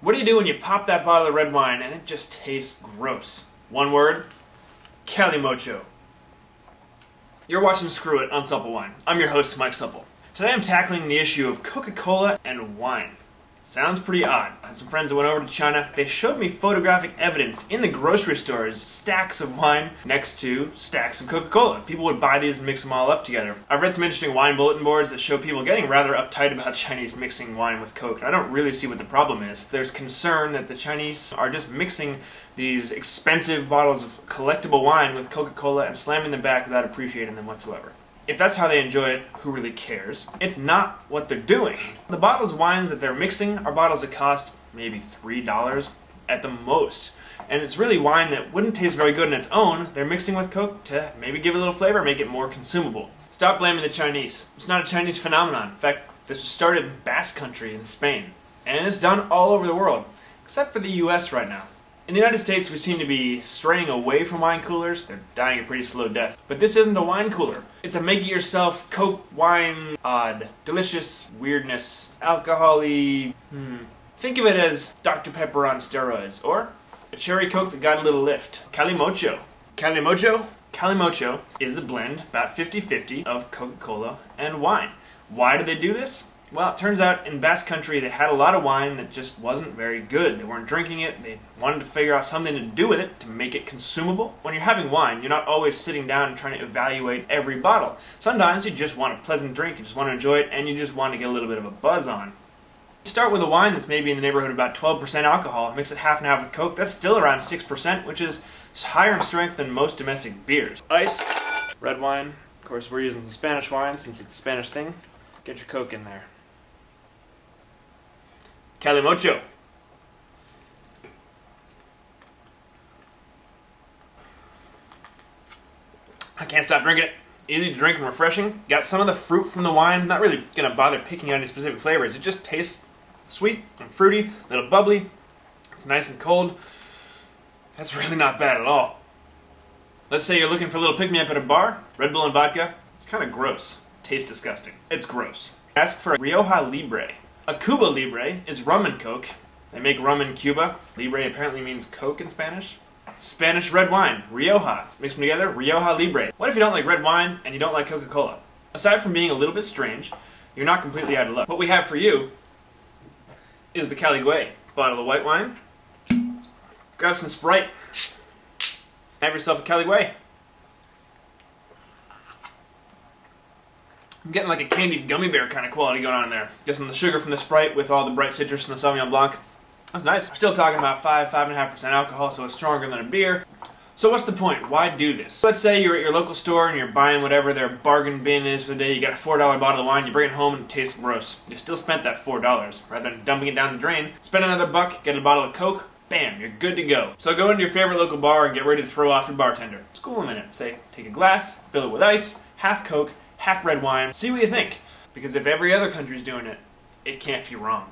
What do you do when you pop that bottle of red wine and it just tastes gross? One word Calimocho. You're watching Screw It on Supple Wine. I'm your host, Mike Supple. Today I'm tackling the issue of Coca Cola and wine. Sounds pretty odd. I had some friends that went over to China. They showed me photographic evidence in the grocery stores, stacks of wine next to stacks of Coca Cola. People would buy these and mix them all up together. I've read some interesting wine bulletin boards that show people getting rather uptight about Chinese mixing wine with Coke. I don't really see what the problem is. There's concern that the Chinese are just mixing these expensive bottles of collectible wine with Coca Cola and slamming them back without appreciating them whatsoever if that's how they enjoy it, who really cares? It's not what they're doing. The bottles of wine that they're mixing are bottles that cost maybe $3 at the most. And it's really wine that wouldn't taste very good on its own. They're mixing with Coke to maybe give it a little flavor, make it more consumable. Stop blaming the Chinese. It's not a Chinese phenomenon. In fact, this was started in Basque Country in Spain. And it's done all over the world, except for the US right now. In the United States, we seem to be straying away from wine coolers. They're dying a pretty slow death. But this isn't a wine cooler. It's a make-it-yourself Coke wine odd, delicious weirdness, alcoholy. Hmm. Think of it as Dr. Pepper on steroids, or a cherry Coke that got a little lift. Calimocho. Calimocho? Calimocho is a blend, about 50-50, of Coca-Cola and wine. Why do they do this? Well, it turns out in Basque Country they had a lot of wine that just wasn't very good. They weren't drinking it. They wanted to figure out something to do with it to make it consumable. When you're having wine, you're not always sitting down and trying to evaluate every bottle. Sometimes you just want a pleasant drink, you just want to enjoy it, and you just want to get a little bit of a buzz on. Start with a wine that's maybe in the neighborhood of about 12% alcohol. Mix it half and half with Coke. That's still around 6%, which is higher in strength than most domestic beers. Ice, red wine. Of course, we're using the Spanish wine since it's a Spanish thing. Get your Coke in there. Calimocho. I can't stop drinking it. Easy to drink and refreshing. Got some of the fruit from the wine. Not really gonna bother picking out any specific flavors. It just tastes sweet and fruity, a little bubbly. It's nice and cold. That's really not bad at all. Let's say you're looking for a little pick me up at a bar. Red Bull and vodka. It's kind of gross. Tastes disgusting. It's gross. Ask for a Rioja Libre. A Cuba Libre is rum and Coke. They make rum in Cuba. Libre apparently means Coke in Spanish. Spanish red wine, Rioja. Mix them together, Rioja Libre. What if you don't like red wine and you don't like Coca Cola? Aside from being a little bit strange, you're not completely out of luck. What we have for you is the Caligüe bottle of white wine. Grab some Sprite. Have yourself a Caligüe. I'm getting like a candied gummy bear kind of quality going on in there. Guessing the sugar from the Sprite with all the bright citrus and the Sauvignon Blanc. That's nice. We're still talking about 5, 5.5% alcohol, so it's stronger than a beer. So what's the point? Why do this? Let's say you're at your local store and you're buying whatever their bargain bin is for the day. You got a $4 bottle of wine, you bring it home and it tastes gross. You still spent that $4. Rather than dumping it down the drain, spend another buck, get a bottle of Coke, bam, you're good to go. So go into your favorite local bar and get ready to throw off your bartender. School a minute. Say, take a glass, fill it with ice, half Coke, half red wine. See what you think. Because if every other country's doing it, it can't be wrong.